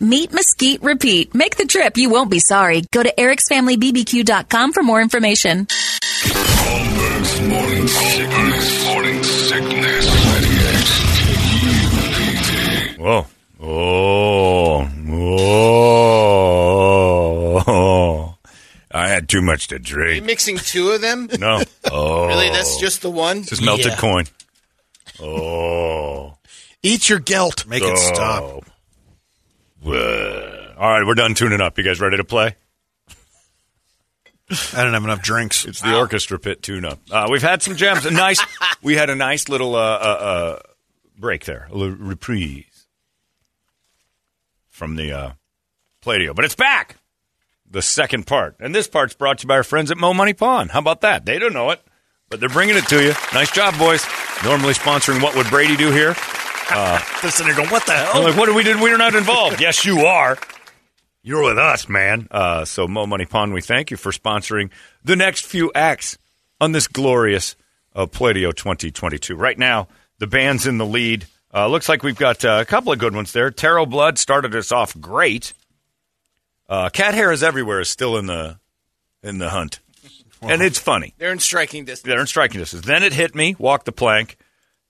Meet, mesquite, repeat. Make the trip. You won't be sorry. Go to ericsfamilybbq.com for more information. Holmberg's morning sickness. Morning sickness. Whoa. Oh. Oh. I had too much to You drink. mixing two of them? No. Oh. Really? That's just the one? Just melted Yeah. coin. Oh. Eat your gelt. Make it oh. stop. All right, we're done tuning up. You guys ready to play? I don't have enough drinks. It's the orchestra pit tune up. Uh, we've had some gems. A nice. we had a nice little uh, uh, uh, break there, a little reprise from the uh, Pladio, but it's back. The second part, and this part's brought to you by our friends at Mo Money Pawn. How about that? They don't know it, but they're bringing it to you. Nice job, boys. Normally sponsoring what would Brady do here? They're sitting there going, what the hell? I'm like, what do we do? We're not involved. yes, you are. You're with us, man. Uh, so, Mo Money Pawn, we thank you for sponsoring the next few acts on this glorious uh, Pladio 2022. Right now, the band's in the lead. Uh, looks like we've got uh, a couple of good ones there. Tarot Blood started us off great. Uh, Cat Hair is everywhere is still in the in the hunt, and it's funny. They're in striking distance. They're in striking distance. Then it hit me, walk the plank,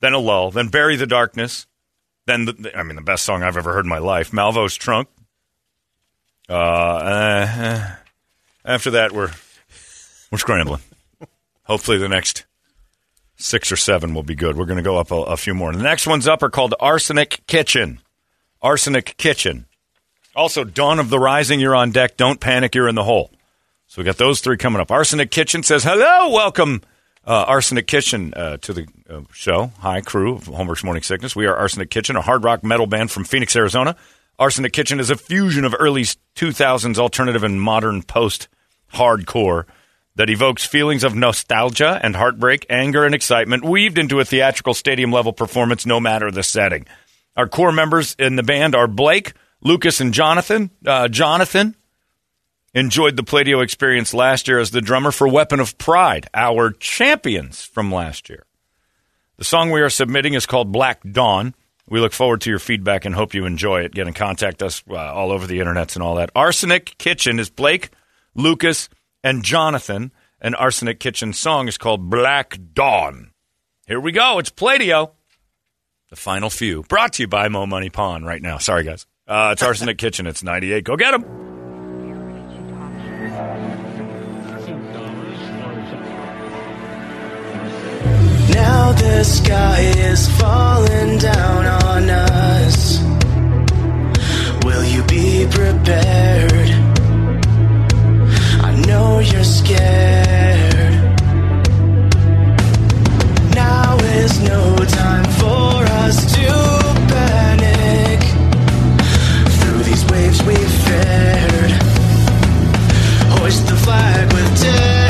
then a lull, then bury the darkness, then the, I mean the best song I've ever heard in my life, Malvo's trunk. Uh, uh, after that we're we're scrambling. Hopefully the next six or seven will be good. We're going to go up a, a few more. The next ones up are called Arsenic Kitchen. Arsenic Kitchen. Also, Dawn of the Rising, you're on deck. Don't panic, you're in the hole. So we got those three coming up. Arsenic Kitchen says, hello, welcome, uh, Arsenic Kitchen, uh, to the uh, show. Hi, crew of Holmberg's Morning Sickness. We are Arsenic Kitchen, a hard rock metal band from Phoenix, Arizona. Arsenic Kitchen is a fusion of early 2000s alternative and modern post hardcore that evokes feelings of nostalgia and heartbreak, anger and excitement, weaved into a theatrical stadium level performance no matter the setting. Our core members in the band are Blake, Lucas, and Jonathan. Uh, Jonathan enjoyed the Pladio experience last year as the drummer for Weapon of Pride, our champions from last year. The song we are submitting is called Black Dawn. We look forward to your feedback and hope you enjoy it. Get in contact us uh, all over the internets and all that. Arsenic Kitchen is Blake, Lucas, and Jonathan. And Arsenic Kitchen's song is called Black Dawn. Here we go. It's Pladio. The final few. Brought to you by Mo Money Pawn right now. Sorry, guys. Uh, it's Arsenic Kitchen. It's 98. Go get them. Now the sky is falling down on us. Will you be prepared? I know you're scared. Now is no time for us to The flag with tears.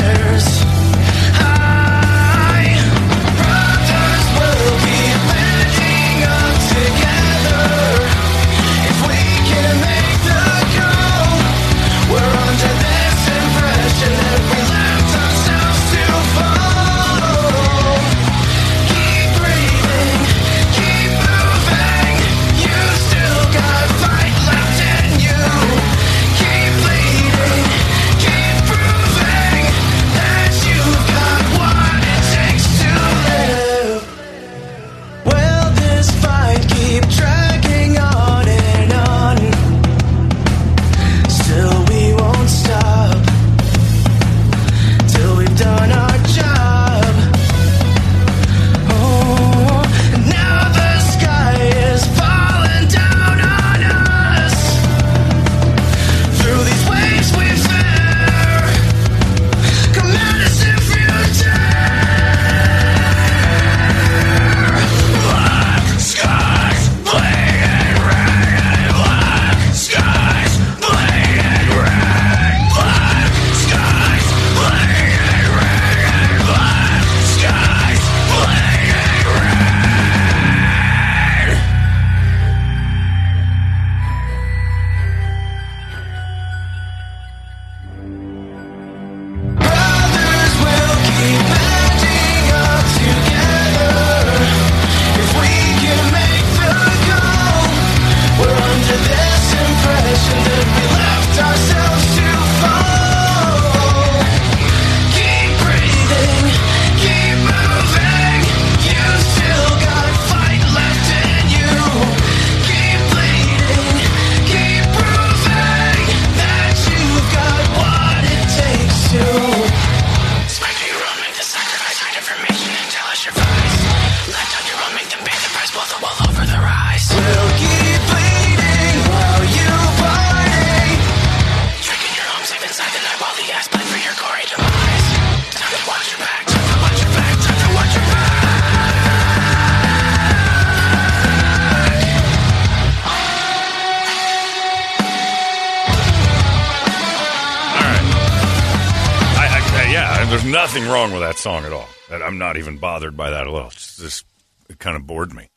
Song at all. I'm not even bothered by that at all. It's just it kind of bored me.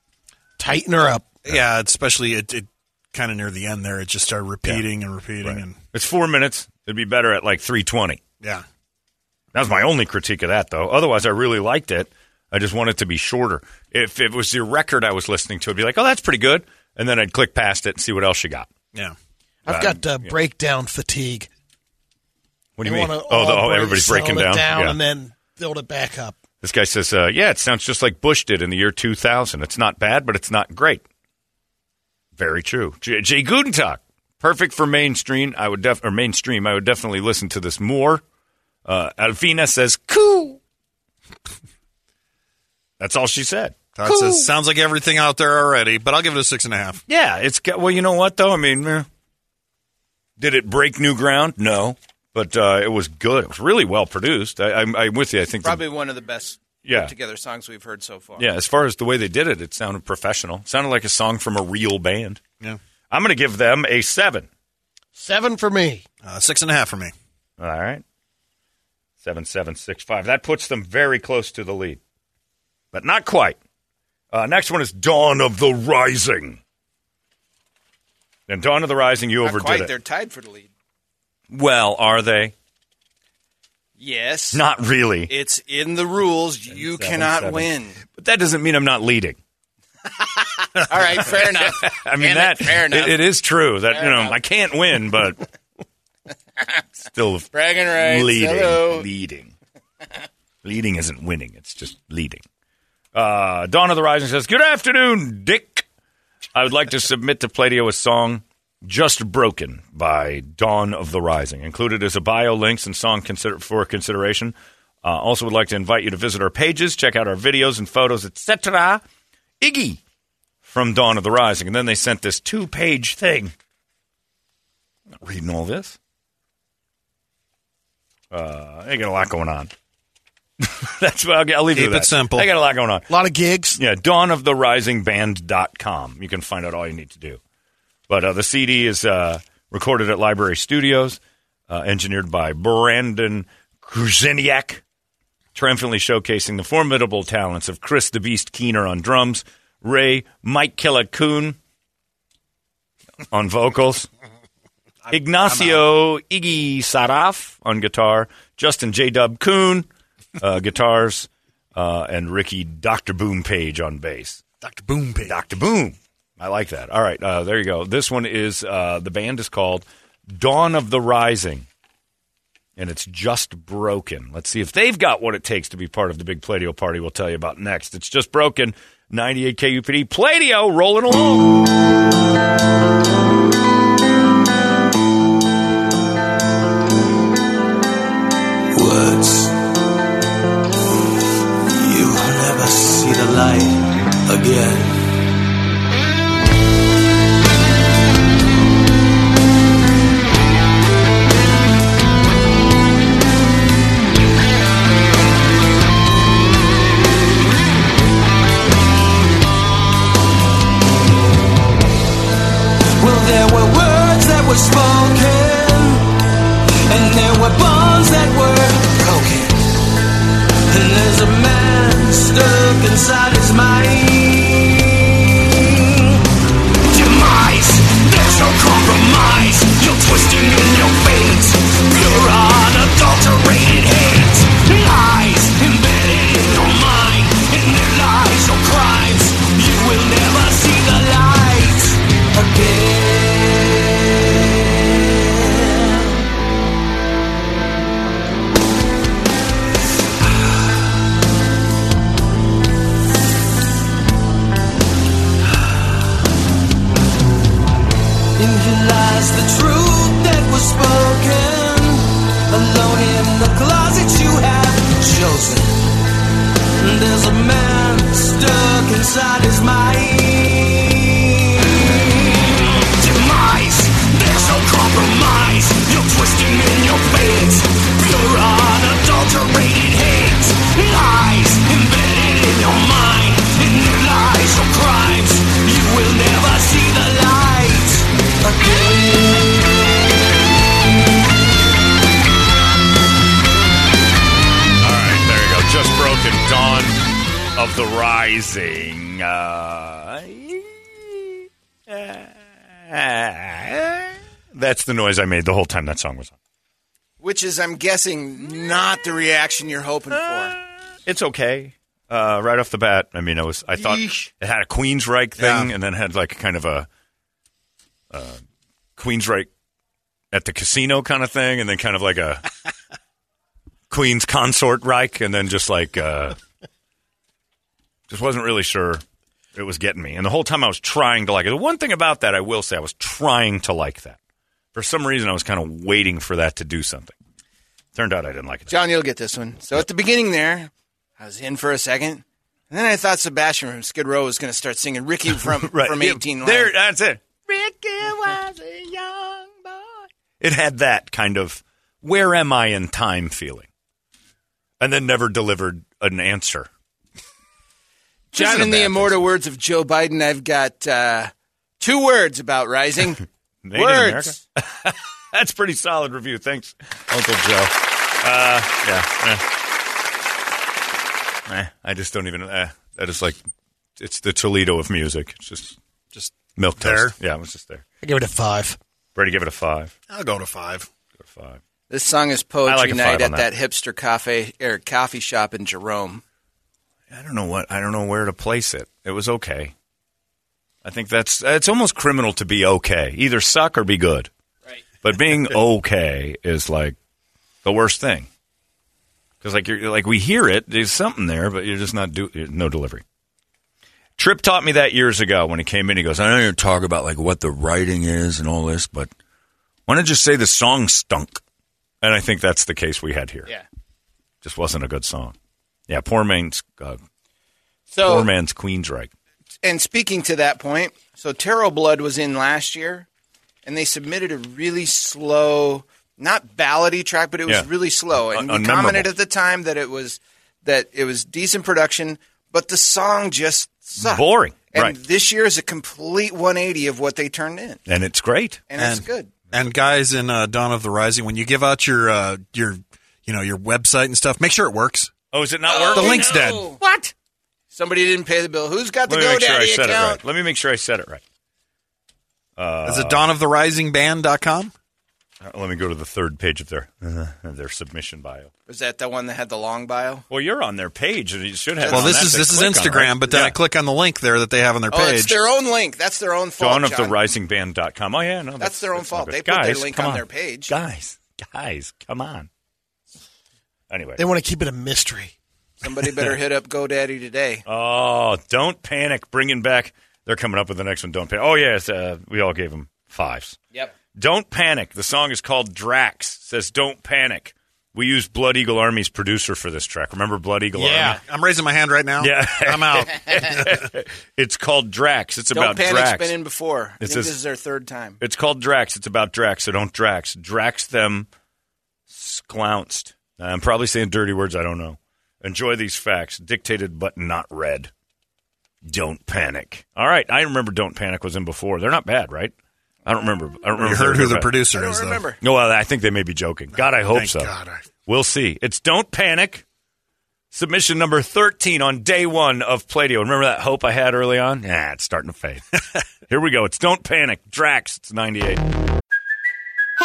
Tighten her up. Yeah, especially it, it kind of near the end there. It just started repeating and repeating. And It's four minutes. It'd be better at like 320. yeah. That was my only critique of that, though. Otherwise, I really liked it. I just want it to be shorter. If it was your record I was listening to, I'd be like, oh, that's pretty good. And then I'd click past it and see what else you got. Yeah. I've got uh, breakdown fatigue. What do you They mean? wanna Oh, the, oh everybody's breaking settle it down. Yeah. and then build it back up. This guy says, uh, yeah, it sounds just like Bush did in the year 2000. It's not bad, but it's not great. Very true. J- Jay Gudentag, perfect for mainstream. I would def- or mainstream. I would definitely listen to this more. Uh, Alvina says, cool. That's all she said. Todd says, sounds like everything out there already, but I'll give it a six and a half. Yeah, it's got, well, you know what though? I mean, eh, did it break new ground? No, but uh, it was good. It was really well produced. I, I'm, I'm with you. I think the- Probably one of the best Yeah. put together songs we've heard so far. Yeah, as far as the way they did it, it sounded professional. It sounded like a song from a real band. Yeah. I'm going to give them a seven. Seven for me. Uh, six and a half for me. All right. Seven, seven, six, five. That puts them very close to the lead, but not quite. Uh, next one is Dawn of the Rising. And Dawn of the Rising, you Not overdid quite. it. They're tied for the lead. Well, are they? Yes. Not really. It's in the rules. You seven, cannot seven. win. But that doesn't mean I'm not leading. All right, fair enough. I mean Damn that it, fair enough. it- it is true that Fair you know enough. I can't win, but still Bragging rights. leading. Hello. Leading. leading isn't winning; it's just leading. Uh, Dawn of the Rising says, "Good afternoon, Dick. I would like to submit to Pladio a song." Just Broken by Dawn of the Rising. Included as a bio, links, and song consider- for consideration. Uh, also, would like to invite you to visit our pages, check out our videos and photos, etc. Iggy from Dawn of the Rising. And then they sent this two page thing. I'm not reading all this. Uh, they got a lot going on. That's what I'll, get- I'll leave Keep it at it that. simple. They got a lot going on. A lot of gigs. Yeah, dawnoftherisingband.com. You can find out all you need to do. But uh, the CD is uh, recorded at Library Studios, uh, engineered by Brandon Kruzeniak, triumphantly showcasing the formidable talents of Chris the Beast Keener on drums, Ray Mike Kuhn on vocals, Ignacio Iggy Saraf on guitar, Justin J. Dub Kuhn uh, guitars, uh, and Ricky Dr. Boom Page on bass. Dr. Boom Page. Dr. Boom. I like that. All right, uh, there you go. This one is uh, the band is called Dawn of the Rising, and it's just broken. Let's see if they've got what it takes to be part of the big Pladio party. We'll tell you about next. It's just broken. 98 KUPD Pladio rolling along. Words. You will never see the light again. Noise I made the whole time that song was on. Which is, I'm guessing, not the reaction you're hoping for. It's okay. Uh, right off the bat, I mean, I was I thought Yeesh. it had a Queensryche thing, Yeah. and then had like kind of a uh, Queensryche at the casino kind of thing, and then kind of like a Queen's consort Reich, and then just like uh, just wasn't really sure it was getting me. And the whole time I was trying to like it. The one thing about that I will say, I was trying to like that. For some reason, I was kind of waiting for that to do something. Turned out I didn't like it. John, you'll get this one. So at the beginning there, I was in for a second. And then I thought Sebastian from Skid Row was going to start singing Ricky from, Right. from Yeah, There, that's it. Ricky was a young boy. It had that kind of where am I in time feeling. And then never delivered an answer. John, in the bad immortal words of Joe Biden, I've got uh, two words about rising. Made in words. America. That's pretty solid review. Thanks, Uncle Joe. Uh, yeah. Eh. Eh, I just don't even. Eh, that is like, it's the Toledo of music. It's just Just milk There. toast. Yeah, it was just there. I give it a five. Brady give it a five. I'll go to five. Go to five. This song is poetry like night at that. that. hipster cafe or coffee shop in Jerome. I don't know what I don't know where to place it. It was okay. I think that's it's almost criminal to be okay. Either suck or be good. Right. But being okay is like the worst thing. Because like you're like we hear it, there's something there, but you're just not do no delivery. Trip taught me that years ago when he came in. He goes, "I know you talk about like what the writing is and all this, but why don't you just say the song stunk?" And I think that's the case we had here. Yeah. Just wasn't a good song. Yeah, poor man's uh, So, poor man's Queensryche. And speaking to that point, so Tarot Blood was in last year, and they submitted a really slow, not ballady track, but it was Yeah. really slow. And Un- we commented at the time that it was that it was decent production, but the song just sucked. Boring, And right. this year is a complete 180 of what they turned in, and it's great. and, it's good. And guys in uh, Dawn of the Rising, when you give out your uh, your you know your website and stuff, make sure it works. Oh, is it not working? The link's dead. What? Somebody didn't pay the bill. Who's got the Let me sure I GoDaddy said it account? right. Let me make sure I said it right. Is it dawnoftherising.band.com? Uh, let me go to the third page of their uh, their submission bio. Was that the one that had the long bio? Well, you're on their page, and you should have. Well, this that is to this is Instagram, right? but then Yeah. I click on the link there that they have on their Oh, page. it's their own link. That's their own fault. Dawn of the John. Rising Band.com. Oh yeah, no, that's, their own that's fault. good. They put their link come on their page. Guys, guys, come on. Anyway, They want to keep it a mystery. Somebody better hit up GoDaddy today. oh, don't panic. Bringing back. They're coming up with the next one. Don't panic. Oh yes, uh, we all gave them fives. Yep. Don't panic. The song is called Drax. Says don't panic. We used Blood Eagle Army's producer for this track. Remember Blood Eagle Army? I'm raising my hand right now. Yeah. I'm out. It's called Drax. It's Don't about panic's Drax. been in before. I It think says- this is their third time. It's called Drax. It's about Drax. So don't Drax. Drax them sclounced. I'm probably saying dirty words. I don't know. Enjoy these facts. Dictated but not read. Don't panic. All right. I remember Don't Panic was in before. They're not bad, right? I don't remember. I don't remember. You heard who the bad. producer I don't is, though. remember. No, well, I think they may be joking. God, I hope Thank so. God. I- We'll see. It's Don't Panic. Submission number 13 on day one of Pladio. Remember that hope I had early on? Yeah, it's starting to fade. Here we go. It's Don't Panic. Drax. It's 98.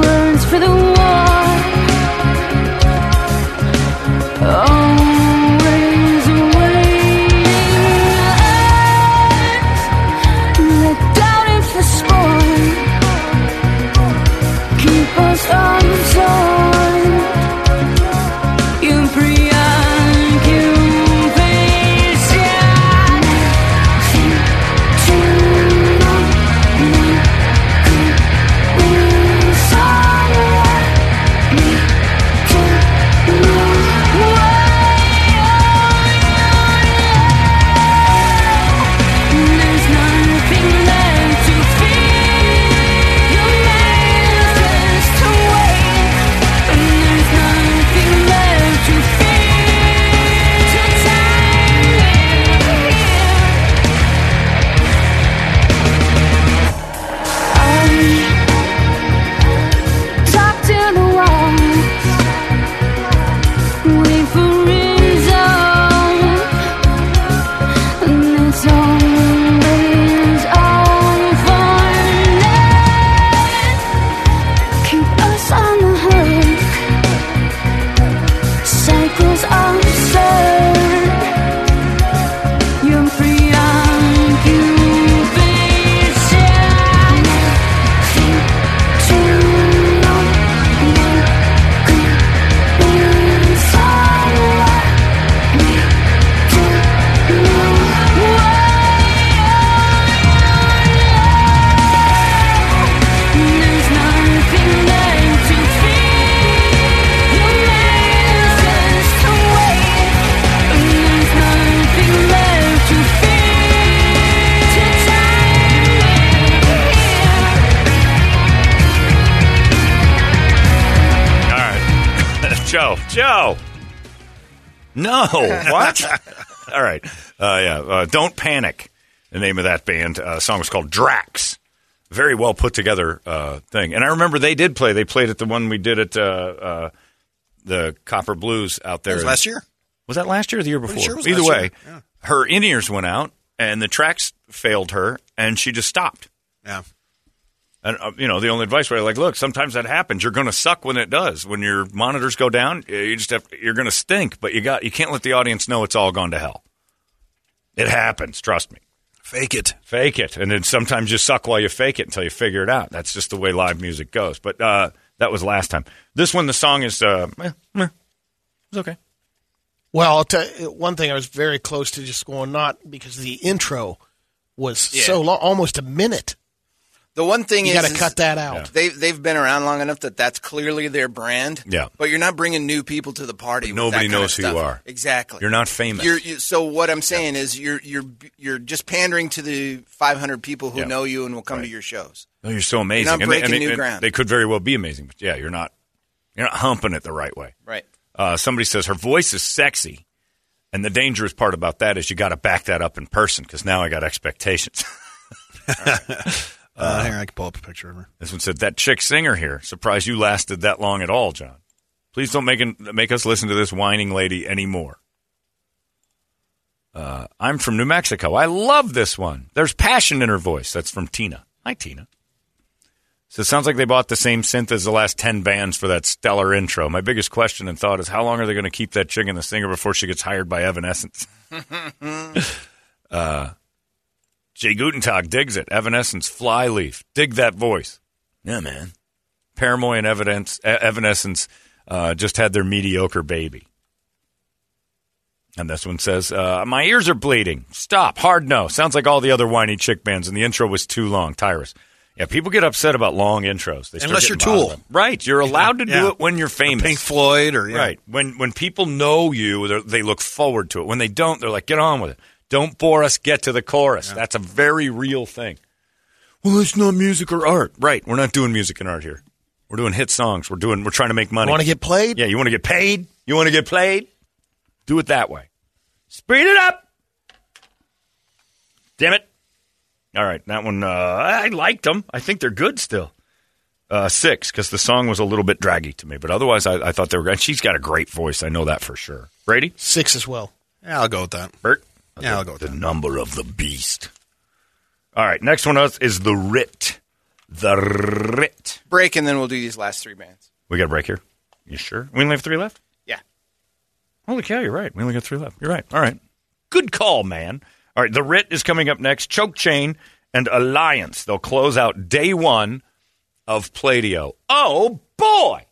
words for the show. No, what? All right, uh, yeah. Uh, Don't panic. The name of that band uh, song was called Drax. Very well put together uh, thing. And I remember they did play. They played at the one we did at uh, uh, the Copper Blues out there That was last year? Was that last year or the year before? Sure it was Either last way, year, yeah. her in ears went out and the tracks failed her, and she just stopped. Yeah. And uh, you know, the only advice was like, look, sometimes that happens. You're going to suck when it does. When your monitors go down, you just have you're going to stink. But you got you can't let the audience know it's all gone to hell. It happens. Trust me. Fake it. Fake it, and then sometimes you suck while you fake it until you figure it out. That's just the way live music goes. But uh, that was last time. This one, the song is uh, eh, eh, it's okay. Well, I'll tell you, one thing I was very close to just going not because the intro was Yeah. so long, almost a minute. The one thing You is, gotta cut that out. They they've been around long enough that that's clearly their brand. Yeah. but you're not bringing new people to the party. with that Nobody kind of knows who you are. Exactly. You're not famous. You're, you, so what I'm saying is you're you're you're just pandering to the 500 people who Yeah. know you and will come Right. to your shows. No, you're so amazing. You're not And they- and breaking they, new and ground. They could very well be amazing, but yeah, you're not. You're not humping it the right way. Right. Uh, somebody says her voice is sexy, and the dangerous part about that is you got to back that up in person because now I got expectations. Uh, here, I can pull up a picture of her. this one said that chick singer here. Surprised you lasted that long at all, John. Please don't make make us listen to this whining lady anymore. Uh, I'm from New Mexico. I love this one. There's passion in her voice. That's from Tina. Hi, Tina. So it sounds like they bought the same synth as the last 10 bands for that stellar intro. My biggest question and thought is how long are they going to keep that chick in the singer before she gets hired by Evanescence? uh, Jay Gutentag digs it. Evanescence, Flyleaf. Dig that voice. Yeah, man. Paramore and Evidence, Evanescence uh, just had their mediocre baby. And this one says, uh, My ears are bleeding. Stop. Hard no. Sounds like all the other whiny chick bands, and the intro was too long. Tyrus. Yeah, people get upset about long intros. They Unless you're Tool. Right. You're allowed to do Yeah. it when you're famous. Pink Floyd or yeah. Right. When when people know you, they look forward to it. When they don't, they're like, get on with it. Don't bore us. Get to the chorus. That's a very real thing. Well, it's not music or art. Right. We're not doing music and art here. We're doing hit songs. We're doing. We're trying to make money. Want to get played? Yeah. You want to get paid? You want to get played? Do it that way. Speed it up. Damn it. All right. That one. Uh, I liked them. I think they're good still. Uh, six because the song was a little bit draggy to me, but otherwise I, I thought they were. And she's got a great voice. I know that for sure. Brady, Six as well. Yeah, I'll go with that. Bert, Yeah, I'll go with the that. number of the beast. All right, next one us is the Writ. The Writ. Break and then we'll do these last three bands. We got a break here. You sure? We only have three left. Yeah. Holy cow, you're right. We only got three left. You're right. All right. Good call, man. All right, the Writ is coming up next. Choke Chain and Alliance. They'll close out day one of Pladio. Oh boy,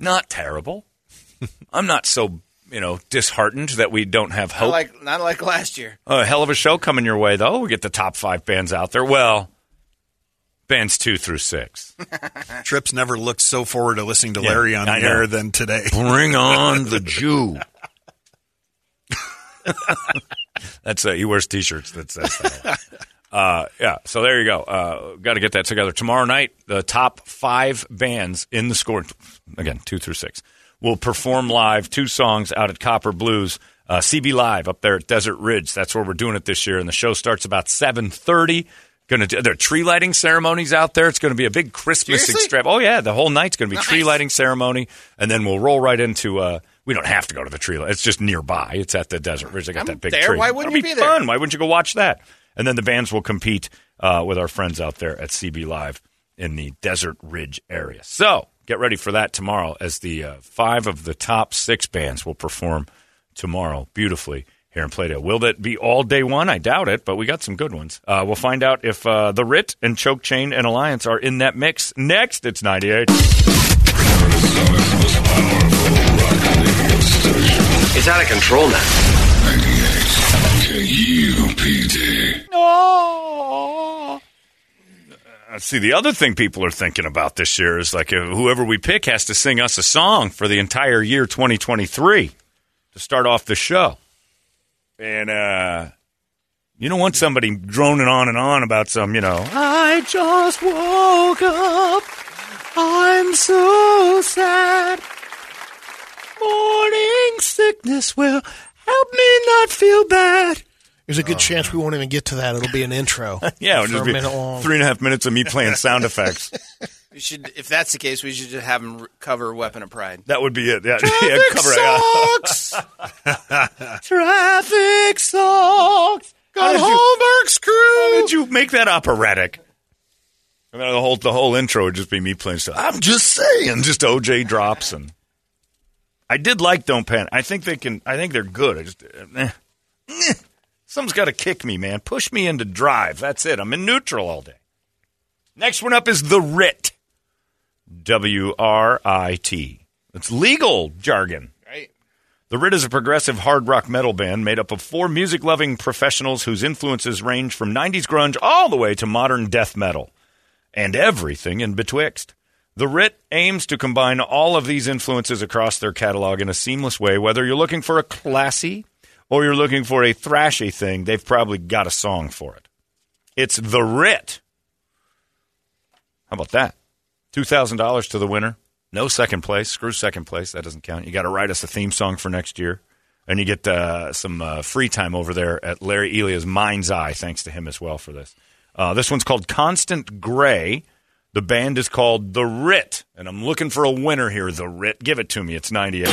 not terrible. I'm not so you know disheartened that we don't have Not hope. like not like last year. a hell of a show coming your way, though. We get the top five bands out there. Well, bands two through six. Trips never looked so forward to listening to Yeah, Larry on the I know. air than today. Bring on the Jew. That's uh, he wears T-shirts that says that. Uh, yeah, so there you go. Uh, Got to get that together tomorrow night. The top five bands in the score again, two through six, will perform live two songs out at Copper Blues, uh, CB Live up there at Desert Ridge. That's where we're doing it this year, and the show starts about seven thirty. Going to do there are tree lighting ceremonies out there. It's going to be a big Christmas Seriously? extra. Oh yeah, the whole night's going to be tree lighting ceremony, and then we'll roll right into. Uh, we don't have to go to the tree. light. It's just nearby. It's at the Desert Ridge. They got I'm that big there. tree. Why wouldn't That'll you be be there? fun? Why wouldn't you go watch that? And then the bands will compete uh, with our friends out there at CB Live in the Desert Ridge area. So get ready for that tomorrow as the uh, five of the top six bands will perform tomorrow beautifully here in Pladio. Will that be all day one? I doubt it, but we got some good ones. Uh, we'll find out if uh, the Writ and Choke Chain and Alliance are in that mix next. It's 98. It's out of control now. 98 KUPD. Uh, see, the other thing people are thinking about this year is like whoever we pick has to sing us a song for the entire year 2023 to start off the show. And uh, you don't want somebody droning on and on about some, you know, I just woke up. I'm so sad. Morning sickness will help me not feel bad. There's a good chance we won't even get to that. It'll be an intro. Yeah, it'll for just a be minute long. three and a half minutes of me playing sound effects. We should, if that's the case, we should just have them cover "Weapon of Pride." That would be it. Yeah, yeah cover it. Traffic sucks. Got How did you- Holmberg's crew. How did you make that operatic? And then the whole the whole intro would just be me playing stuff. I'm just saying, just OJ drops and I did like Don't Panic. I think they can. I think they're good. I just eh. Someone's got to kick me, man. Push me into drive. That's it. I'm in neutral all day. Next one up is the Writ. W R I T. It's legal jargon. Right. The Writ is a progressive hard rock metal band made up of four music loving professionals whose influences range from 90s grunge all the way to modern death metal and everything in betwixt. The Writ aims to combine all of these influences across their catalog in a seamless way. Whether you're looking for a classy or you're looking for a thrashy thing, they've probably got a song for it. It's The Writ. How about that? $2,000 to the winner. No second place. Screw second place. That doesn't count. You got to write us a theme song for next year. And you get uh, some uh, free time over there at Larry Elyea's Mind's Eye. Thanks to him as well for this. Uh, this one's called Constant Gray. The band is called The Writ. And I'm looking for a winner here, The Writ. Give it to me. It's 98.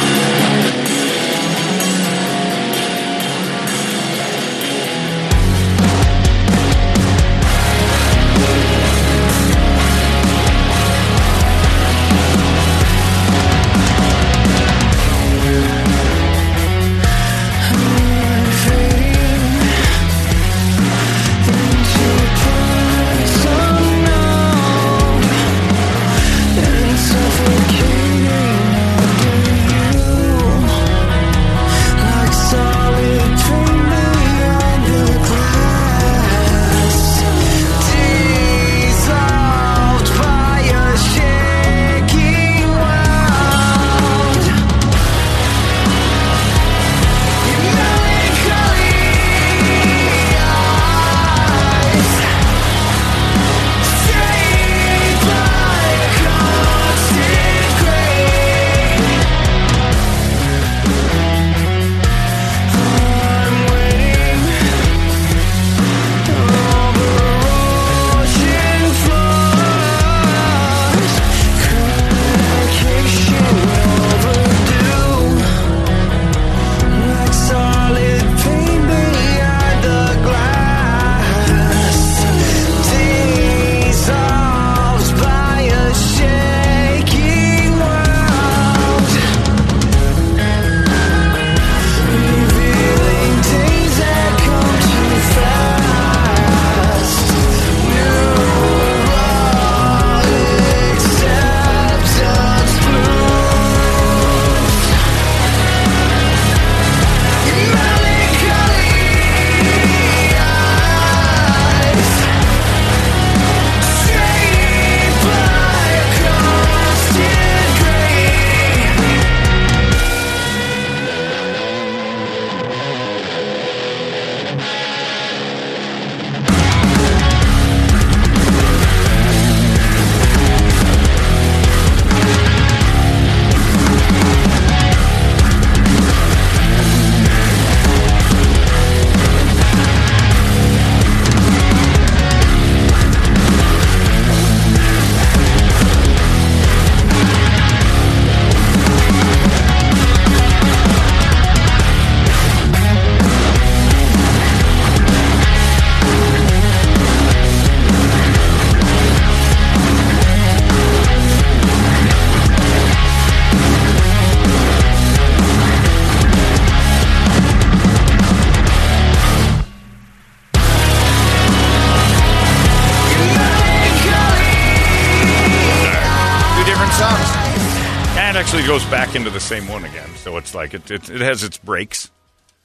Goes back into the same one again. So it's like it, it, it has its breaks.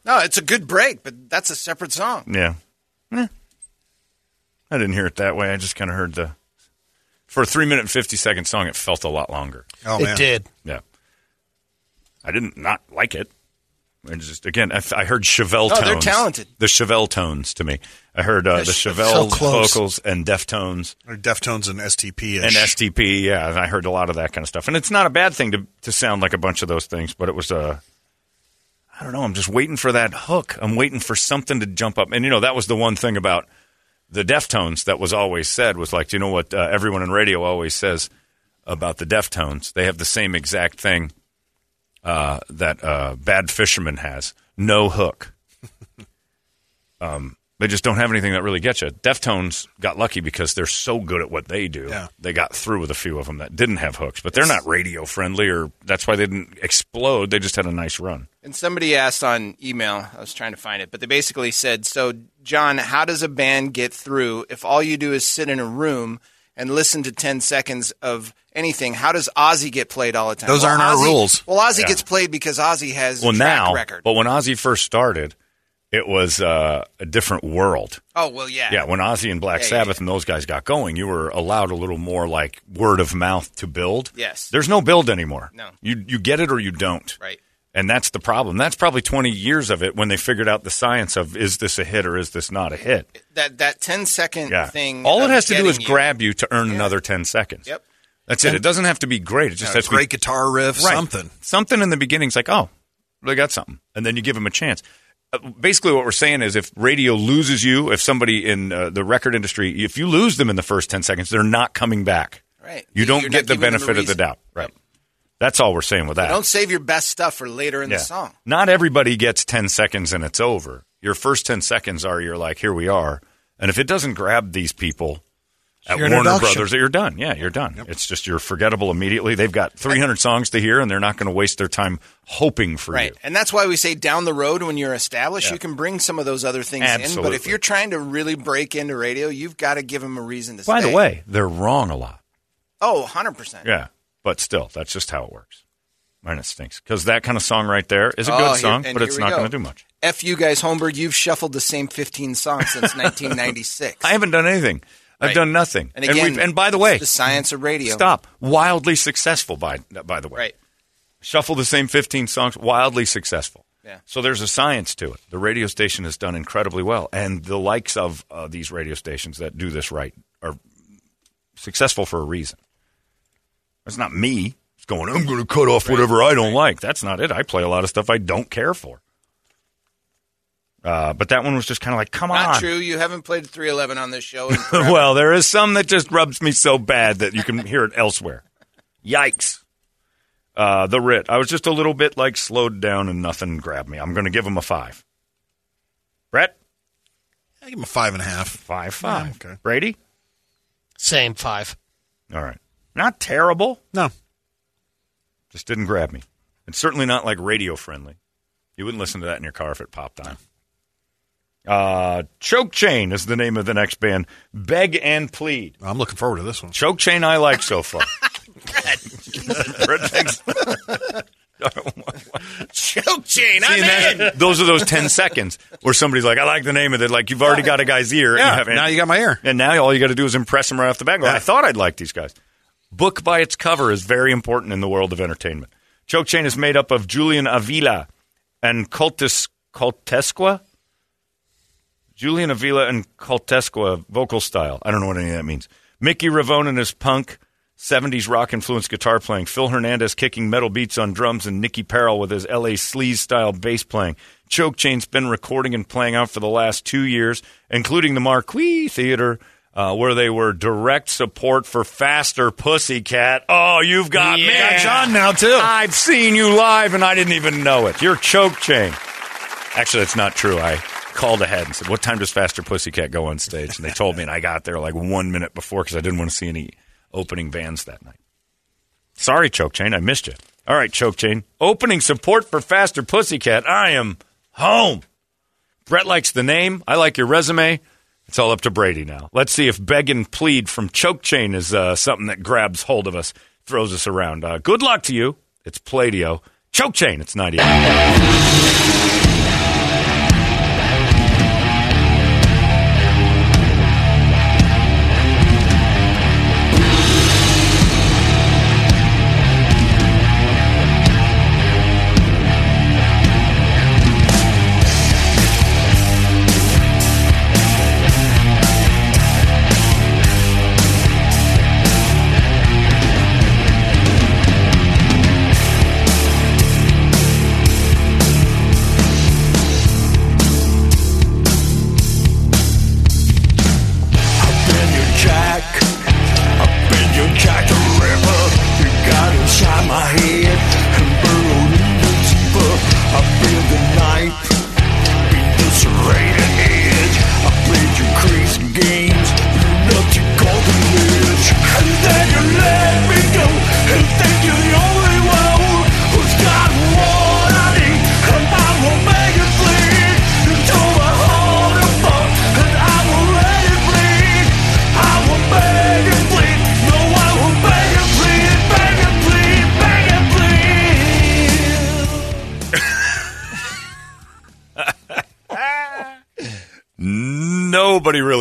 No, it's a good break, but that's a separate song. Yeah. Eh. I didn't hear it that way. I just kind of heard the. For a three minute and 50 second song, it felt a lot longer. Oh, it did. Yeah. I didn't not like it. And just again, I, I heard Chevelle No, tones. they're talented. The Chevelle tones to me. I heard uh, the Chevelle vocals and Deftones Or Deftones and STP and STP. Yeah, and I heard a lot of that kind of stuff. And it's not a bad thing to to sound like a bunch of those things, but it was Uh, I don't know. I'm just waiting for that hook. I'm waiting for something to jump up. And you know, that was the one thing about the Deftones that was always said was like, you know what uh, everyone in radio always says about the Deftones? They have the same exact thing uh, that uh, Bad Fisherman has: no hook. um, they just don't have anything that really gets you. Deftones got lucky because they're so good at what they do. Yeah. They got through with a few of them that didn't have hooks, but they're not radio friendly, or that's why they didn't explode. They just had a nice run. And somebody asked on email, I was trying to find it, but they basically said, So, John, how does a band get through if all you do is sit in a room and listen to 10 seconds of anything? How does Ozzy get played all the time? Those aren't our rules. Well, Ozzy Yeah. gets played because Ozzy has well, a track now, record. but when Ozzy first started, it was uh, a different world. oh, well, yeah. Yeah, when Ozzy and Black Yeah, yeah, Sabbath and those guys got going, you were allowed a little more like word of mouth to build. Yes. There's no build anymore. No. You you get it or you don't. Right. And that's the problem. That's probably 20 years of it when they figured out the science of is this a hit or is this not a hit? That, that 10 second Yeah. thing. All it has to do is you- grab you to earn Yeah. another 10 seconds. Yep. That's it. It doesn't have to be great. It just Yeah, has to be great guitar riff, Right. something. Something in the beginning is like, oh, they got something, and then you give them a chance. Basically, what we're saying is, if radio loses you, if somebody in uh, the record industry, if you lose them in the first ten seconds, they're not coming back. Right. You don't You're get the giving them a benefit of the doubt. Right. That's all we're saying with that. Don't save your best stuff for later in Yeah. the song. Not everybody gets ten seconds and it's over. Your first ten seconds are you're like, here we are, and if it doesn't grab these people. At Your Warner introduction. Brothers, you're done. Yeah, you're done. It's just you're forgettable immediately. They've got 300 songs to hear, and they're not going to waste their time hoping for Right. you. And that's why we say down the road when you're established, Yeah. you can bring some of those other things in. But if you're trying to really break into radio, you've got to give them a reason to By stay. the way, they're wrong a lot. Oh, 100%. Yeah, but still, that's just how it works. And it stinks because that kind of song right there is a Oh, good song, and but it's not go. going to do much. F you guys, Holmberg, you've shuffled the same 15 songs since 1996. I haven't done anything. I've Right. done nothing. And again, we've, and by the way, the science of radio. Stop. Wildly successful. By by the way, Right. Shuffle the same 15 songs. Wildly successful. Yeah. So there's a science to it. The radio station has done incredibly well, and the likes of uh, these radio stations that do this right are successful for a reason. It's not me. It's going. I'm going to cut off whatever I don't like. That's not it. I play a lot of stuff I don't care for. Uh, but that one was just kind of like, come Not on. true. You haven't played 311 on this show. well, there is some that just rubs me so bad that you can hear it elsewhere. Yikes. Uh, the Writ. I was just a little bit like slowed down and nothing grabbed me. I'm going to give him a five. Brett? I give him a five and a half. Five, five. Yeah, okay. Brady? Same five. All right. Not terrible. No. Just didn't grab me. It's certainly not like radio friendly. You wouldn't listen to that in your car if it popped on. Uh, Choke Chain is the name of the next band. Beg and Plead. I'm looking forward to this one. Choke chain I like so far. Brett thinks- Choke chain. See, I'm in. those are those 10 seconds where somebody's like, I like the name of it. Like, you've already got a guy's ear. and Yeah, you haven't- now you got my ear. And now all you got to do is impress him right off the bat. Go, Yeah. I thought I'd like these guys. Book by its cover is very important in the world of entertainment. Choke Chain is made up of Julian Avila and Cultus Cultesqua. Julian Avila and Cultesqua vocal style. I don't know what any of that means. Mickey Ravone and his punk, 70s rock influenced guitar playing. Phil Hernandez kicking metal beats on drums, and Nicky Parrell with his LA sleaze style bass playing. Choke Chain's been recording and playing out for the last two years, including the Marquis Theater, uh, where they were direct support for Faster Pussycat. Oh, you've got me. Got John now, too. I've seen you live, and I didn't even know it. You're Choke Chain. Actually, that's not true. I called ahead and said, "What time does Faster Pussycat go on stage?" And they told me, and I got there like one minute before because I didn't want to see any opening bands that night. Sorry, Choke Chain, I missed you. All right, Choke Chain, opening support for Faster Pussycat. I am home. Brett likes the name. I like your resume. It's all up to Brady now. Let's see if Beg and Plead from Choke Chain is uh, something that grabs hold of us, throws us around. Uh, good luck to you. It's Pladio. Choke Chain, it's 98.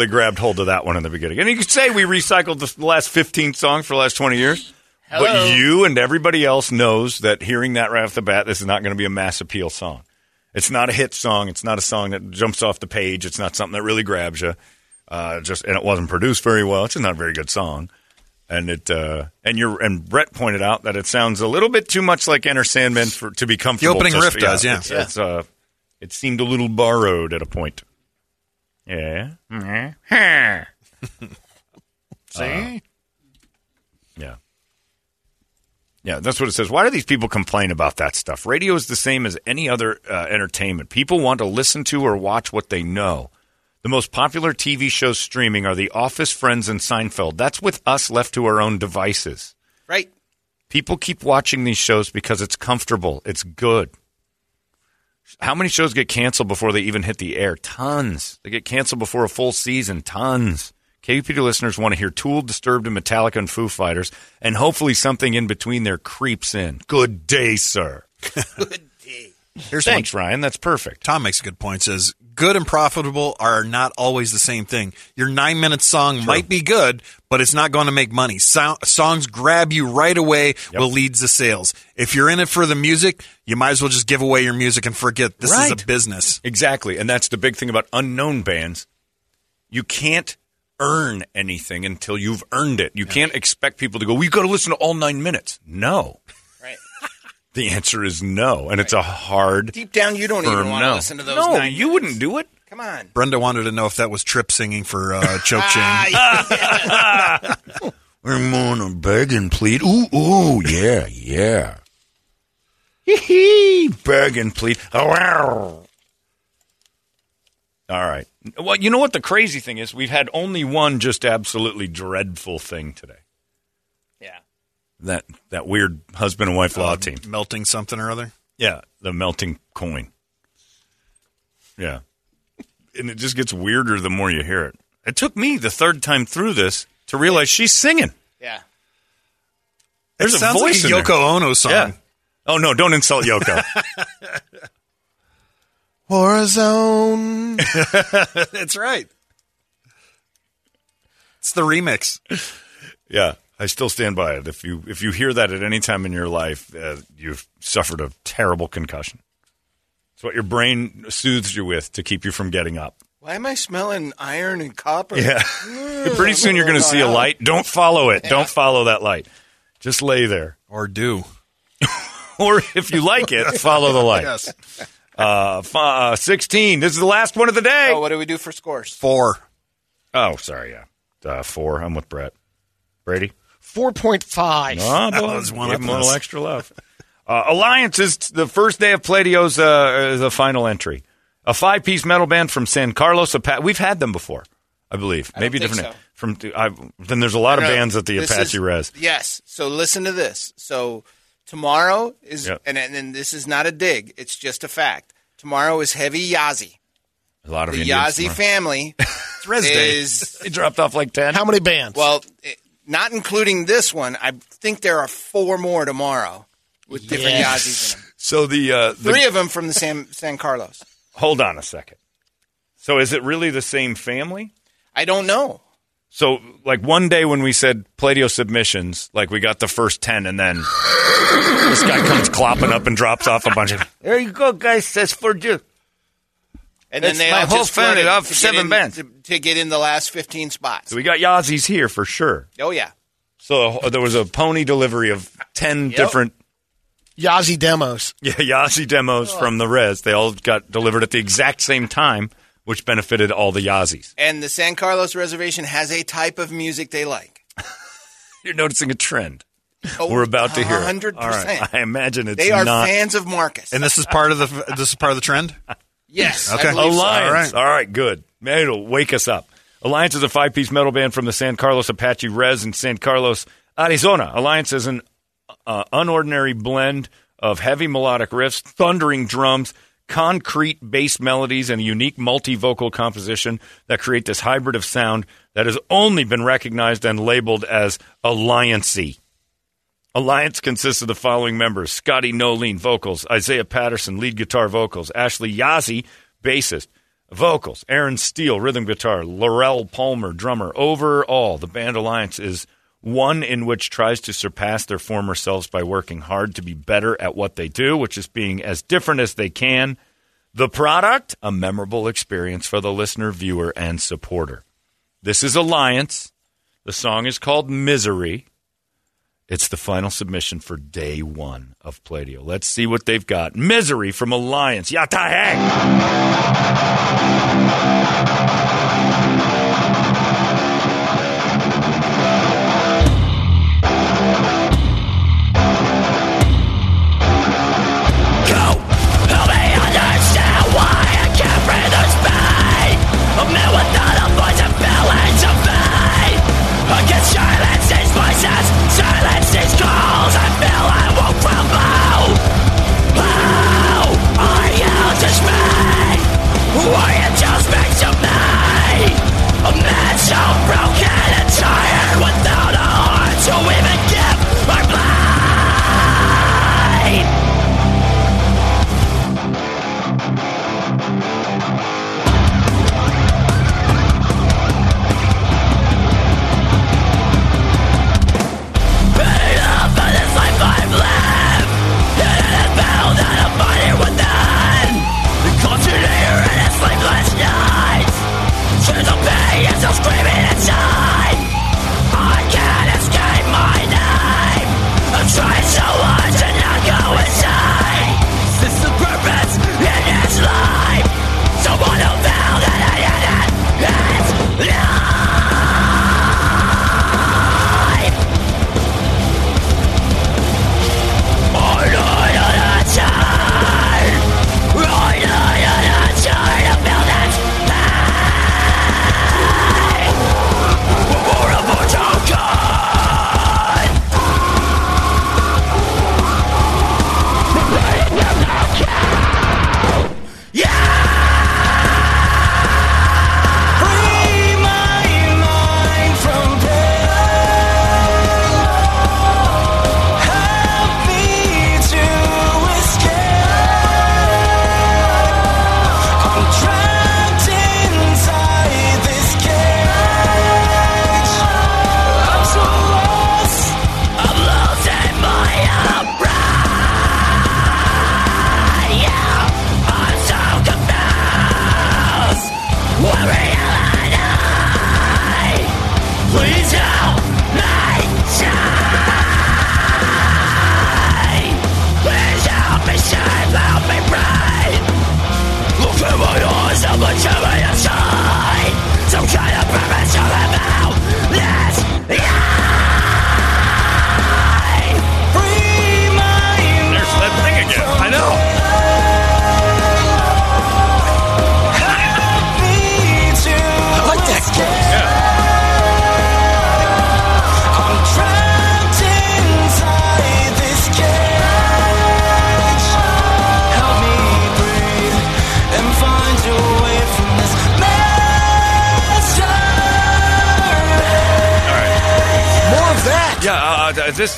Grabbed hold of that one in the beginning. And you could say we recycled the last 15 songs for the last 20 years. Hello. But you and everybody else knows that hearing that right off the bat, this is not going to be a mass appeal song. It's not a hit song. It's not a song that jumps off the page. It's not something that really grabs you. Uh, just and it wasn't produced very well. It's just not a very good song. And it uh, and you're and Brett pointed out that it sounds a little bit too much like Enter Sandman for to be comfortable. The opening to- riff does, yeah. It's, it's, uh, it seemed a little borrowed at a point. Yeah. See? yeah. Yeah, that's what it says. Why do these people complain about that stuff? Radio is the same as any other uh, entertainment. People want to listen to or watch what they know. The most popular TV shows streaming are The Office, Friends, and Seinfeld. That's with us left to our own devices. Right. People keep watching these shows because it's comfortable, it's good. How many shows get canceled before they even hit the air? Tons. They get canceled before a full season. Tons. KUPD listeners want to hear Tool, Disturbed, and Metallica and Foo Fighters, and hopefully something in between there creeps in. Good day, sir. Good day. Here's Thanks, one. Ryan. That's perfect. Tom makes a good point. Says good and profitable are not always the same thing. Your nine minute song might be good, but it's not going to make money. So- songs grab you right away. Will lead to sales. If you're in it for the music, you might as well just give away your music and forget this is a business. Exactly. And that's the big thing about unknown bands. You can't earn anything until you've earned it. You can't expect people to go, we've got to listen to all nine minutes. No. Right. The answer is no. And it's a hard. Deep down, you don't even firm want to no. listen to those. No, nine you wouldn't do it. Come on. Brenda wanted to know if that was Trip singing for uh, Choke Chain. Ah, I'm on a beg and plead. Ooh, ooh, yeah, yeah. Hee hee, beg and plead. Oh, wow. All right. Well, you know what the crazy thing is? We've had only one just absolutely dreadful thing today. Yeah. That that weird husband and wife law um, team. melting something or other. Yeah, the melting coin. Yeah. And it just gets weirder the more you hear it. It took me the third time through this to realize she's singing. Yeah. There's it a sounds voice like in a there. Yoko Ono song. Yeah. Oh no! Don't insult Yoko. Warzone. That's right. It's the remix. yeah, I still stand by it. If you if you hear that at any time in your life, uh, you've suffered a terrible concussion. It's what your brain soothes you with to keep you from getting up. Why am I smelling iron and copper? Yeah. Pretty soon you're going to see a light. Don't follow it. Don't follow that light. Just lay there. Or do. Or if you like it, follow the light. Yes. Uh, f- uh, 16. This is the last one of the day. Oh, what do we do for scores? Four. Oh, sorry. Yeah. Uh, four. I'm with Brett. Brady? 4.5. Oh, That boy, was one give up him a little extra love. Uh, Alliance is the first day of Pladio's uh, the final entry. A five piece metal band from San Carlos. Apa- We've had them before, I believe. I don't Maybe think different. so. From I, then there's a lot of bands at the this Apache is- Res. Yes. So listen to this. So tomorrow is, Yep. and, and and this is not a dig. It's just a fact. Tomorrow is heavy Yazzie. A lot of The Indians Yazzie tomorrow. family It's Res Day. is They dropped off like ten. How many bands? well, it, not including this one. I think there are four more tomorrow with different Yes. Yazzies in them. So the, uh, the Three of them from the San San Carlos. hold on a second. So is it really the same family? I don't know. So, like one day when we said Pladio submissions, like we got the first 10, and then this guy comes clopping up and drops off a bunch of. There you go, guys. That's for you. And That's then they my all whole just family flooded of to seven in- bands. to, to get in the last fifteen spots. So we got Yazzies here for sure. Oh yeah. So uh, there was a pony delivery of 10 Yep. different Yazzie demos. yeah, Yazzie demos from the res. They all got delivered at the exact same time, which benefited all the Yazzies. And the San Carlos Reservation has a type of music they like. You're noticing a trend. Oh, We're about to hear. it. 100%. All right. I imagine it's They are not. fans of Marcus. And this is part of the this is part of the trend. yes. Okay. believe so. Alliance. All All right. right. good. Man, it'll wake us up. Alliance is a five piece metal band from the San Carlos Apache Res in San Carlos, Arizona. Alliance is an uh, unordinary blend of heavy melodic riffs, thundering drums, concrete bass melodies, and a unique multi vocal composition that create this hybrid of sound that has only been recognized and labeled as Alliancey. Alliance consists of the following members Scotty Nolene, vocals, Isaiah Patterson, lead guitar vocals, Ashley Yazzie, bassist, Vocals, Aaron Steele, rhythm guitar, Laurel Palmer, drummer. Overall, the band Alliance is one in which tries to surpass their former selves by working hard to be better at what they do, which is being as different as they can. The product, a memorable experience for the listener, viewer, and supporter. This is Alliance. The song is called Misery. It's the final submission for day one of Pladio. Let's see what they've got. Misery from Alliance. Yata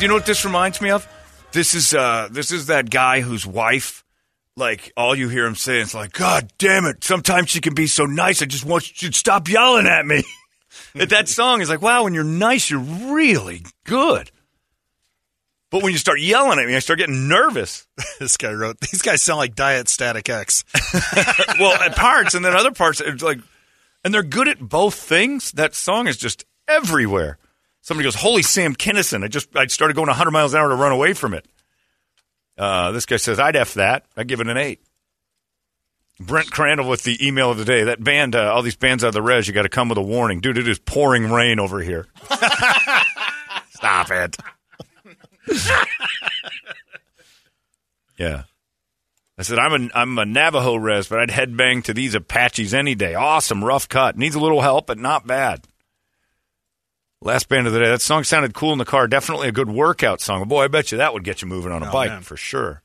You know what this reminds me of? This is uh, this is that guy whose wife, like, all you hear him saying is like, "God damn it! Sometimes she can be so nice. I just want you to stop yelling at me." that that song is like, "Wow, when you're nice, you're really good." But when you start yelling at me, I start getting nervous. this guy wrote, these guys sound like Diet Static X. well, at parts, and then other parts, it's like, and they're good at both things. That song is just everywhere. Somebody goes, "Holy Sam Kinnison!" I just I started going 100 miles an hour to run away from it. Uh, this guy says, "I'd f that. I give it an eight. Brent Crandall with the email of the day. That band, uh, all these bands out of the res, you got to come with a warning, dude. It is pouring rain over here. Stop it. yeah. I said, I'm a, I'm a Navajo res, but I'd headbang to these Apaches any day. Awesome, rough cut. Needs a little help, but not bad. Last band of the day. That song sounded cool in the car. Definitely a good workout song. Boy, I bet you that would get you moving on a Oh, bike man. for sure.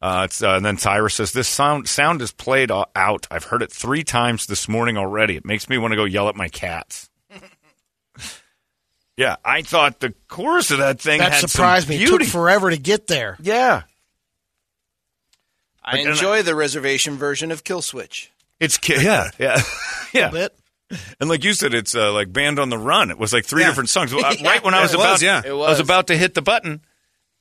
Uh, it's, uh, and then Tyra says, This sound, sound is played out. I've heard it three times this morning already. It makes me want to go yell at my cats. yeah, I thought the chorus of that thing That had some surprised me. It took forever to get there. yeah. I And- enjoy the reservation version of Kill Switch. It's ki- yeah, yeah, yeah. Bit. And like you said, it's uh, like Band on the Run. It was like three Yeah. different songs. Well, uh, right when I was it about, yeah. It I was was. about to hit the button,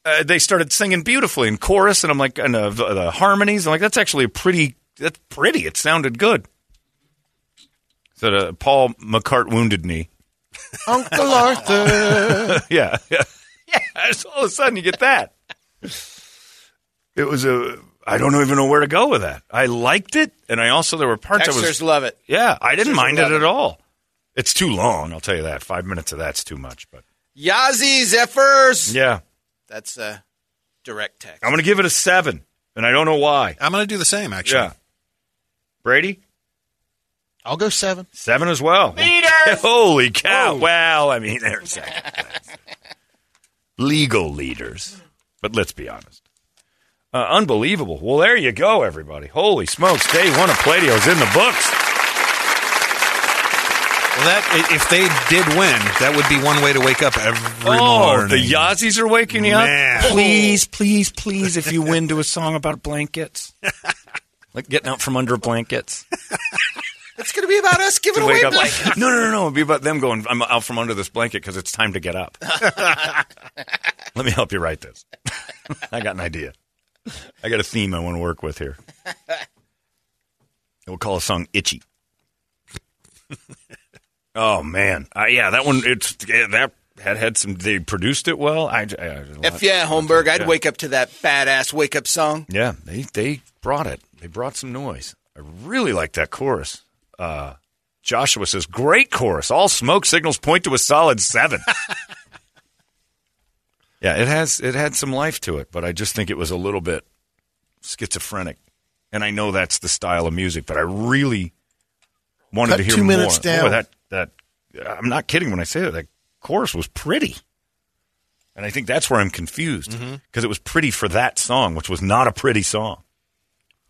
uh, they started singing beautifully in chorus, and I'm like, and uh, the, the harmonies. I'm like, that's actually a pretty. That's pretty. It sounded good. So uh, Paul McCart wounded knee. Uncle Arthur. yeah, yeah, yeah. All of a sudden, you get that. It was a. I don't even know where to go with that. I liked it, and I also there were parts I was love it. Yeah, I didn't Texters mind it love at all. It's too long, I'll tell you that. Five minutes of that's too much, but Yazzie Zephyrs. yeah, That's a direct text. I'm going to give it a seven, and I don't know why. I'm going to do the same, actually. Yeah, Brady I'll go seven. seven as well. Leaders, holy cow! Oh. Well, I mean, they're second. legal leaders, but let's be honest. Uh, unbelievable. Well, there you go, everybody. Holy smokes! Day one of Pladio's in the books. Well, that if they did win, that would be one way to wake up every Oh, morning. the Yazzies are waking you Man. up. Please, please, please, if you win, do a song about blankets, like getting out from under blankets. It's going to be about us giving away up. blankets. No, no, no, no. It'd be about them going. I'm out from under this blanket because it's time to get up. Let me help you write this. I got an idea. I got a theme I want to work with here. We'll call a song "Itchy." oh man, uh, yeah, that one. It's yeah, that had had some. They produced it well. I, I If yeah, Holmberg, I'd Yeah. wake up to that badass wake up song. Yeah, they they brought it. They brought some noise. I really like that chorus. Uh, Joshua says, "Great chorus. All smoke signals point to a solid seven. yeah, it has it had some life to it, but I just think it was a little bit schizophrenic. And I know that's the style of music, but I really wanted Cut to hear two more. minutes down. Boy, that that I'm not kidding when I say that. That chorus was pretty. And I think that's where I'm confused because Mm-hmm. it was pretty for that song, which was not a pretty song.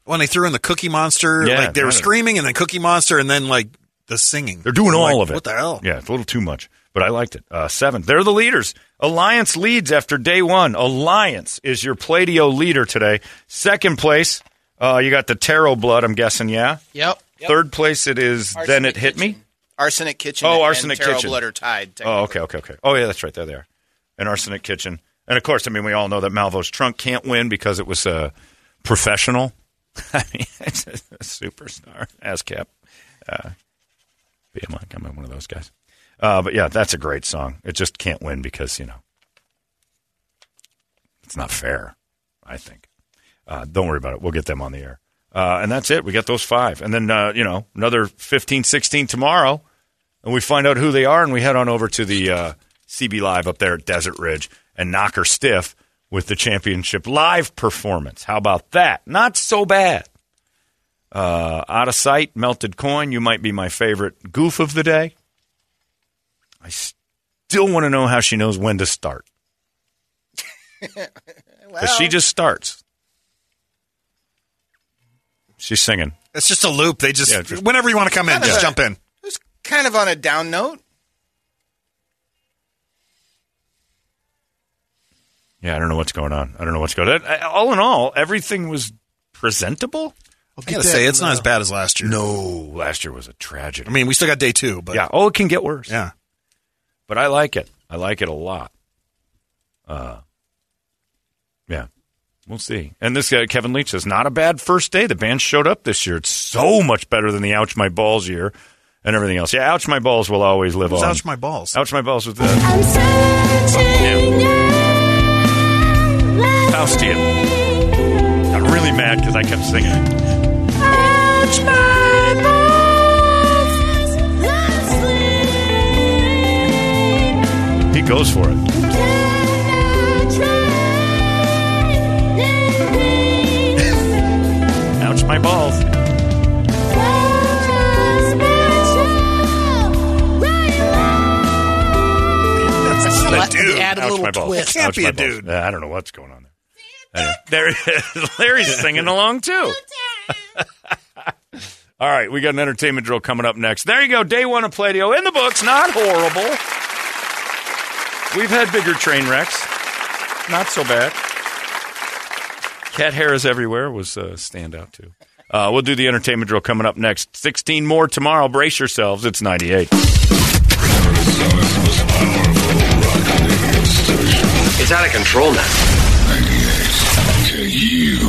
when they threw in the Cookie Monster, Yeah, like they were screaming, and then Cookie Monster, and then like the singing. They're doing I'm all like, of it. What the hell? Yeah, it's a little too much, but I liked it. Uh, seven. They're the leaders. Alliance leads after day one. Alliance is your Pladio leader today. Second place, uh, you got the Tarot Blood, I'm guessing, yeah? Yep. Third place, it is Then It Hit Me. Arsenic Kitchen. Oh, and Arsenic Tarot Kitchen. Blood are tied. Oh, okay, okay, okay. Oh, yeah, that's right. There they are. And Arsenic Kitchen. And of course, I mean, we all know that Malvo's Trunk can't win because it was uh, professional. I mean, it's a, a superstar. ASCAP. Uh, I'm like, I'm one of those guys. Uh, but yeah, that's a great song. It just can't win because, you know, it's not fair, I think. Uh, don't worry about it. We'll get them on the air. Uh, and that's it. We got those five. And then, uh, you know, another 15, 16 tomorrow. And we find out who they are, and we head on over to the uh, CB Live up there at Desert Ridge and knock her stiff with the championship live performance. How about that? Not so bad. Uh, out of sight, melted coin. You might be my favorite goof of the day. I still want to know how she knows when to start. Because she just starts. She's singing. It's just a loop. They just, Yeah, just- whenever you want to come in, just jump in. It was kind of on a down note. Yeah, I don't know what's going on. I don't know what's going on. All in all, everything was presentable. I gotta say, it's not as bad as last year. No, last year was a tragedy. I mean, we still got day two, but yeah, oh, it can get worse. yeah. but I like it. I like it a lot. Uh, yeah, we'll see. And this guy, Kevin Leach, says not a bad first day. The band showed up this year. It's so much better than the Ouch My Balls year and everything else. Yeah, Ouch My Balls will always live on. ouch my balls? Ouch My Balls with the I'm searching Faustian. Got really mad because I kept singing it. Ouch my balls. He goes for it. Ouch My Balls. Let- dude. add a Ouch little my balls. twist. Can't Ouch be my a balls. dude. Yeah, I don't know what's going on there. Anyway, there he is. Larry's singing along too. All right, we got an entertainment drill coming up next. There you go, day one of Pladio in the books. Not horrible. We've had bigger train wrecks. Not so bad. Cat hair is everywhere was a standout too. Uh, we'll do the entertainment drill coming up next. 16 more tomorrow. Brace yourselves. It's 98. It's out of control now. KUPD.